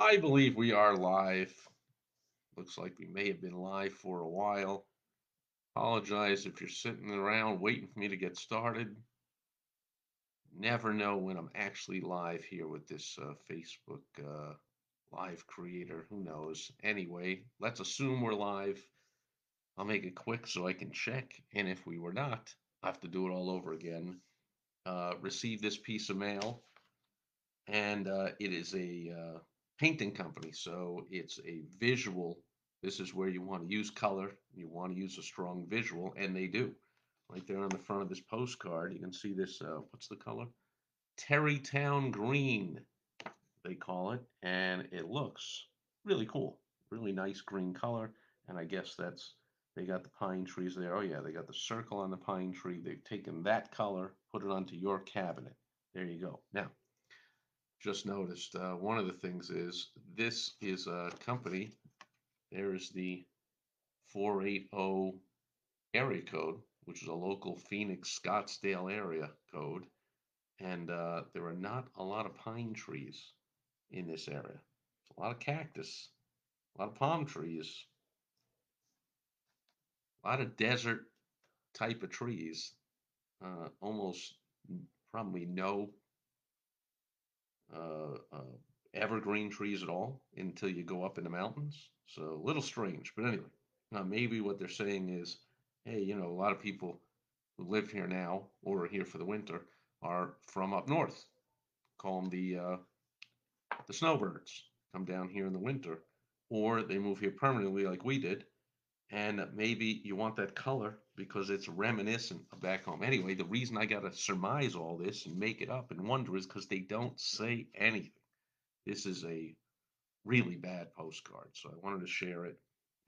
I believe we are live. Looks like we may have been live for a while. Apologize if you're sitting around waiting for me to get started. Never know when I'm actually live here with this uh, Facebook uh, live creator. Who knows? Anyway, let's assume we're live. I'll make it quick so I can check. And if we were not, I have to do it all over again. Uh, receive this piece of mail and uh, it is a uh, painting company. So it's a visual. This is where you want to use color. You want to use a strong visual, and they do. Right there on the front of this postcard, you can see this. Uh, what's the color? Tarrytown green, they call it, and it looks really cool. Really nice green color, and I guess that's they got the pine trees there. Oh yeah, they got the circle on the pine tree. They've taken that color, put it onto your cabinet. There you go. Now, just noticed uh, one of the things is this is a company. There is the 480 area code, which is a local Phoenix Scottsdale area code. And uh, there are not a lot of pine trees in this area. It's a lot of cactus, a lot of palm trees, a lot of desert type of trees. Uh, almost probably no evergreen trees at all until you go up in the mountains. So a little strange, but anyway, now maybe what they're saying is, hey, you know, a lot of people who live here now or are here for the winter are from up north. Call them the uh, the snowbirds. Come down here in the winter, or they move here permanently, like we did, and maybe you want that color because it's reminiscent of back home. Anyway, the reason I got to surmise all this and make it up and wonder is because they don't say anything. This is a really bad postcard, so I wanted to share it.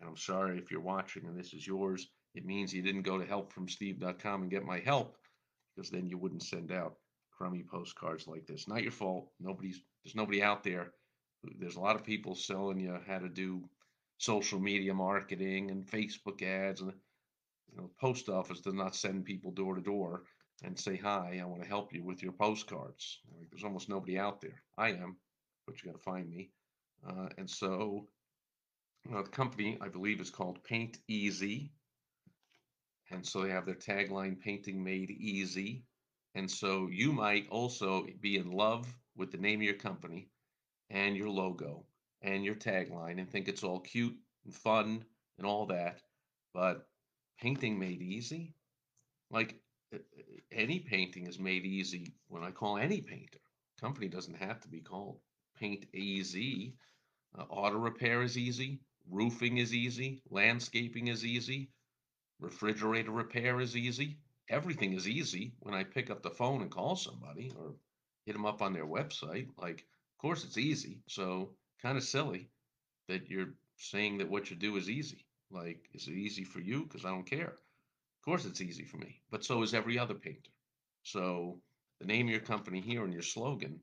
And I'm sorry if you're watching and this is yours. It means you didn't go to helpfromsteve.com and get my help because then you wouldn't send out crummy postcards like this. Not your fault. Nobody's there's nobody out there. There's a lot of people selling you how to do social media marketing and Facebook ads and you know, post office does not send people door to door and say, hi, I want to help you with your postcards. Like, there's almost nobody out there. I am, but you got to find me. Uh, and so uh, the company, I believe, is called Paint Easy. And so they have their tagline, Painting Made Easy. And so you might also be in love with the name of your company and your logo and your tagline and think it's all cute and fun and all that. But painting made easy? Like any painting is made easy when I call any painter. Company doesn't have to be called Paint easy. Uh, auto repair is easy. Roofing is easy. Landscaping is easy. Refrigerator repair is easy. Everything is easy when I pick up the phone and call somebody or hit them up on their website. Like, of course, it's easy. So, kind of silly that you're saying that what you do is easy. Like, is it easy for you? Because I don't care. Of course, it's easy for me, but so is every other painter. So, the name of your company here and your slogan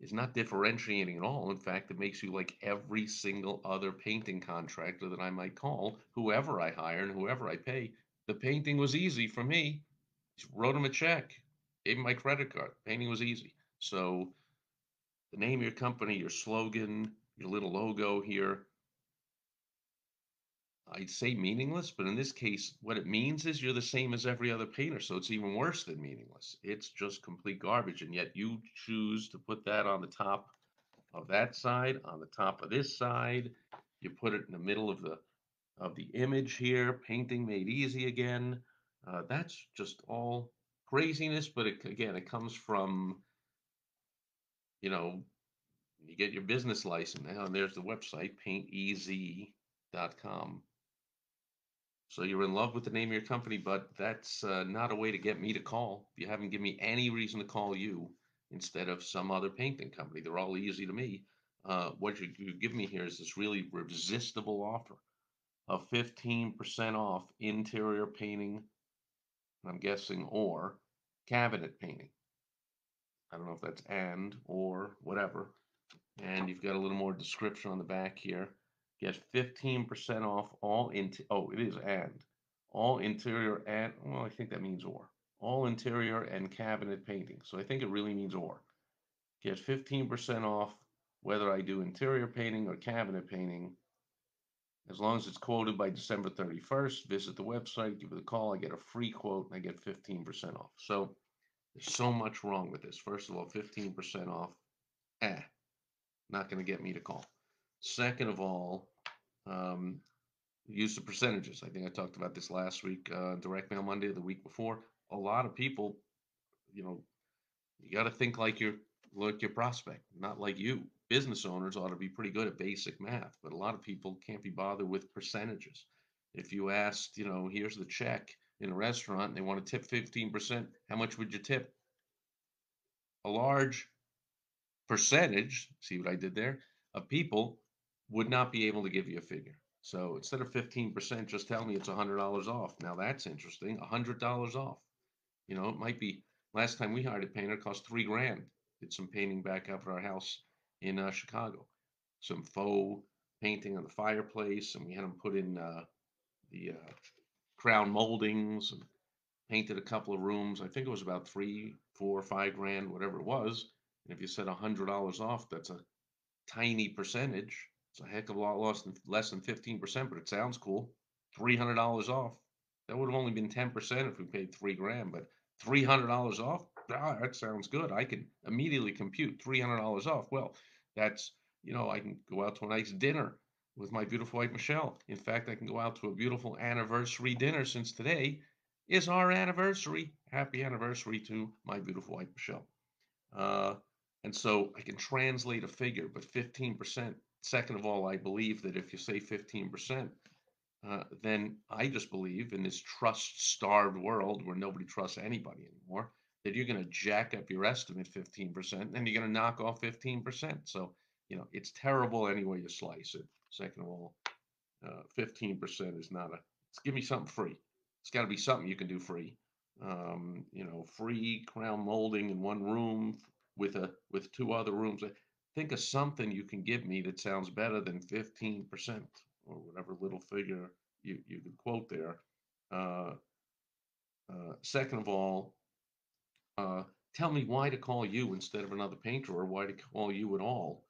is not differentiating at all. In fact, it makes you like every single other painting contractor that I might call, whoever I hire and whoever I pay. The painting was easy for me. Just wrote him a check, gave him my credit card. Painting was easy. So, the name of your company, your slogan, your little logo here, I'd say meaningless, but in this case, what it means is you're the same as every other painter. So it's even worse than meaningless. It's just complete garbage. And yet you choose to put that on the top of that side, on the top of this side. You put it in the middle of the of the image here, painting made easy again. Uh, that's just all craziness. But it, again, it comes from, you know, you get your business license now, and there's the website, painteasy.com. So you're in love with the name of your company, but that's uh, not a way to get me to call. You haven't given me any reason to call you instead of some other painting company. They're all easy to me. Uh, what you, you give me here is this really resistible offer of 15% off interior painting, I'm guessing, or cabinet painting. I don't know if that's and or whatever. And you've got a little more description on the back here. Get 15% off all into, oh, it is and. All interior and, well, I think that means or. All interior and cabinet painting. So I think it really means or. Get 15% off whether I do interior painting or cabinet painting, as long as it's quoted by December 31st, visit the website, give it a call, I get a free quote, and I get 15% off. So there's so much wrong with this. First of all, 15% off, eh, not going to get me to call. Second of all, um, use the percentages. I think I talked about this last week, uh, Direct Mail Monday, the week before. A lot of people, you know, you got to think like your like your prospect, not like you. Business owners ought to be pretty good at basic math, but a lot of people can't be bothered with percentages. If you asked, you know, here's the check in a restaurant and they want to tip 15%, how much would you tip? A large percentage, see what I did there, of people would not be able to give you a figure. So instead of 15%, just tell me it's $100 off. Now that's interesting. $100 off. You know, it might be last time we hired a painter, cost three grand. Did some painting back up at our house in uh, Chicago. Some faux painting on the fireplace, and we had them put in uh, the uh, crown moldings and painted a couple of rooms. I think it was about three, four, five grand, whatever it was. And if you said $100 off, that's a tiny percentage. A heck of a lot less than less than 15%, but it sounds cool. $300 off. That would have only been 10% if we paid three grand, but $300 off? Ah, that sounds good. I can immediately compute $300 off. Well, that's, you know, I can go out to a nice dinner with my beautiful wife, Michelle. In fact, I can go out to a beautiful anniversary dinner since today is our anniversary. Happy anniversary to my beautiful wife, Michelle. Uh, and so I can translate a figure, but 15% Second of all, I believe that if you say 15%, uh, then I just believe in this trust starved world where nobody trusts anybody anymore, that you're going to jack up your estimate 15% and you're going to knock off 15%. So, you know, it's terrible any way you slice it. Second of all, uh, 15% is not a, give me something free. It's got to be something you can do free. Um, you know, free crown molding in one room with a with two other rooms think of something you can give me that sounds better than 15% or whatever little figure you, you could quote there. Uh, uh, second of all, uh, tell me why to call you instead of another painter or why to call you at all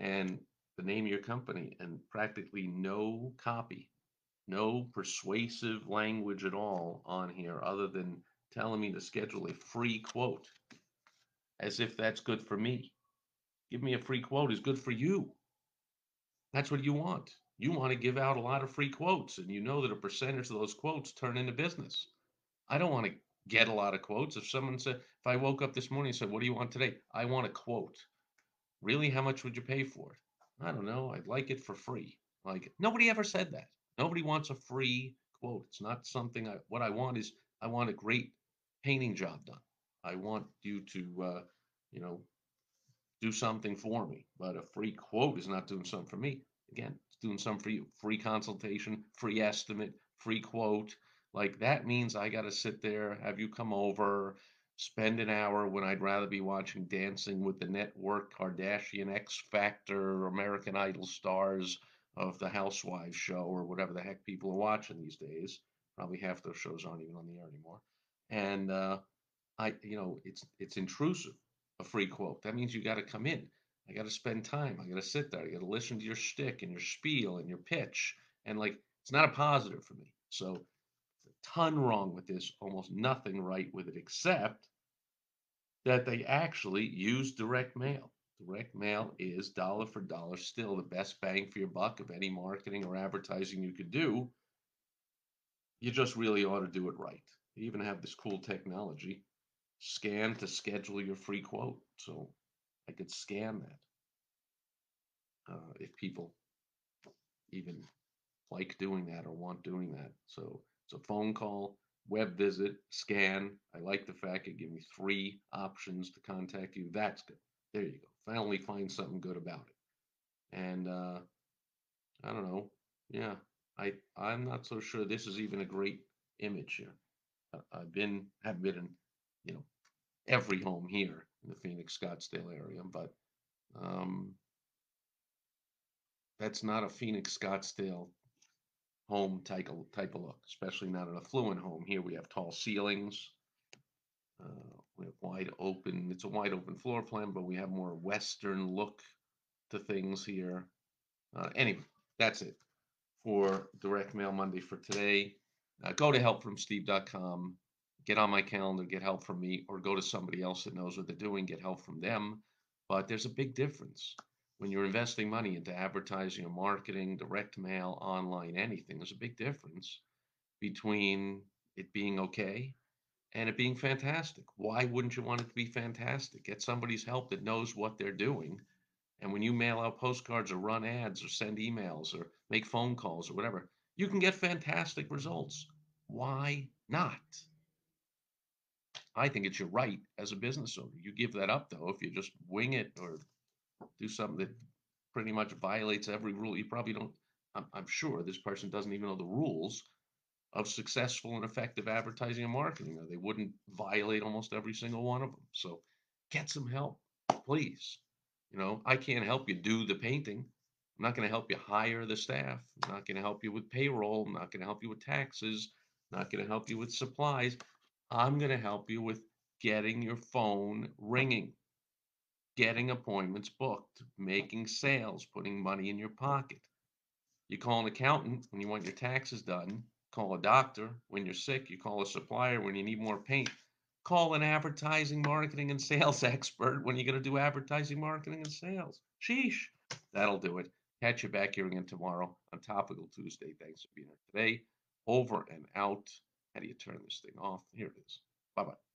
and the name of your company and practically no copy, no persuasive language at all on here other than telling me to schedule a free quote as if that's good for me give me a free quote is good for you. That's what you want. You want to give out a lot of free quotes, and you know that a percentage of those quotes turn into business. I don't want to get a lot of quotes. If someone said, if I woke up this morning and said, What do you want today? I want a quote. Really? How much would you pay for it? I don't know. I'd like it for free. Like, nobody ever said that. Nobody wants a free quote. It's not something I, what I want is, I want a great painting job done. I want you to, uh, you know, do something for me. But a free quote is not doing something for me. Again, it's doing something for you. Free consultation, free estimate, free quote. Like that means I got to sit there, have you come over, spend an hour when I'd rather be watching Dancing with the Network, Kardashian, X Factor, American Idol stars of the Housewives show or whatever the heck people are watching these days. Probably half those shows aren't even on the air anymore. And uh, I, you know, it's it's intrusive a free quote. That means you got to come in. I got to spend time. I got to sit there. I got to listen to your shtick and your spiel and your pitch. And like, it's not a positive for me. So, a ton wrong with this. Almost nothing right with it, except that they actually use direct mail. Direct mail is dollar for dollar still the best bang for your buck of any marketing or advertising you could do. You just really ought to do it right. You even have this cool technology scan to schedule your free quote. So I could scan that uh, if people even like doing that or want doing that. So it's a phone call, web visit, scan. I like the fact it gives me three options to contact you. That's good. There you go. Finally find something good about it. And uh, I don't know. Yeah, I I'm not so sure this is even a great image here. I've been have been you know, every home here in the Phoenix Scottsdale area, but um, that's not a Phoenix Scottsdale home type of, type of look, especially not an affluent home. Here we have tall ceilings. Uh, we have wide open, it's a wide open floor plan, but we have more Western look to things here. Uh, anyway, that's it for Direct Mail Monday for today. Uh, go to helpfromsteve.com, get on my calendar, get help from me, or go to somebody else that knows what they're doing, get help from them. But there's a big difference when you're investing money into advertising or marketing, direct mail, online, anything. There's a big difference between it being okay and it being fantastic. Why wouldn't you want it to be fantastic? Get somebody's help that knows what they're doing. And when you mail out postcards or run ads or send emails or make phone calls or whatever, you can get fantastic results. Why not? I think it's your right as a business owner. You give that up though if you just wing it or do something that pretty much violates every rule. You probably don't. I'm, I'm sure this person doesn't even know the rules of successful and effective advertising and marketing, or they wouldn't violate almost every single one of them. So get some help, please. You know, I can't help you do the painting. I'm not going to help you hire the staff. I'm not going to help you with payroll. I'm not going to help you with taxes. I'm not going to help you with supplies. I'm going to help you with getting your phone ringing, getting appointments booked, making sales, putting money in your pocket. You call an accountant when you want your taxes done Call a doctor when you're sick. You call a supplier when you need more paint. Call an advertising, marketing, and sales expert when you're going to do advertising, marketing, and sales. Sheesh. That'll do it. Catch you back here again tomorrow on Topical Tuesday. Thanks for being here today. Over and out. How do you turn this thing off? Here it is. Bye bye.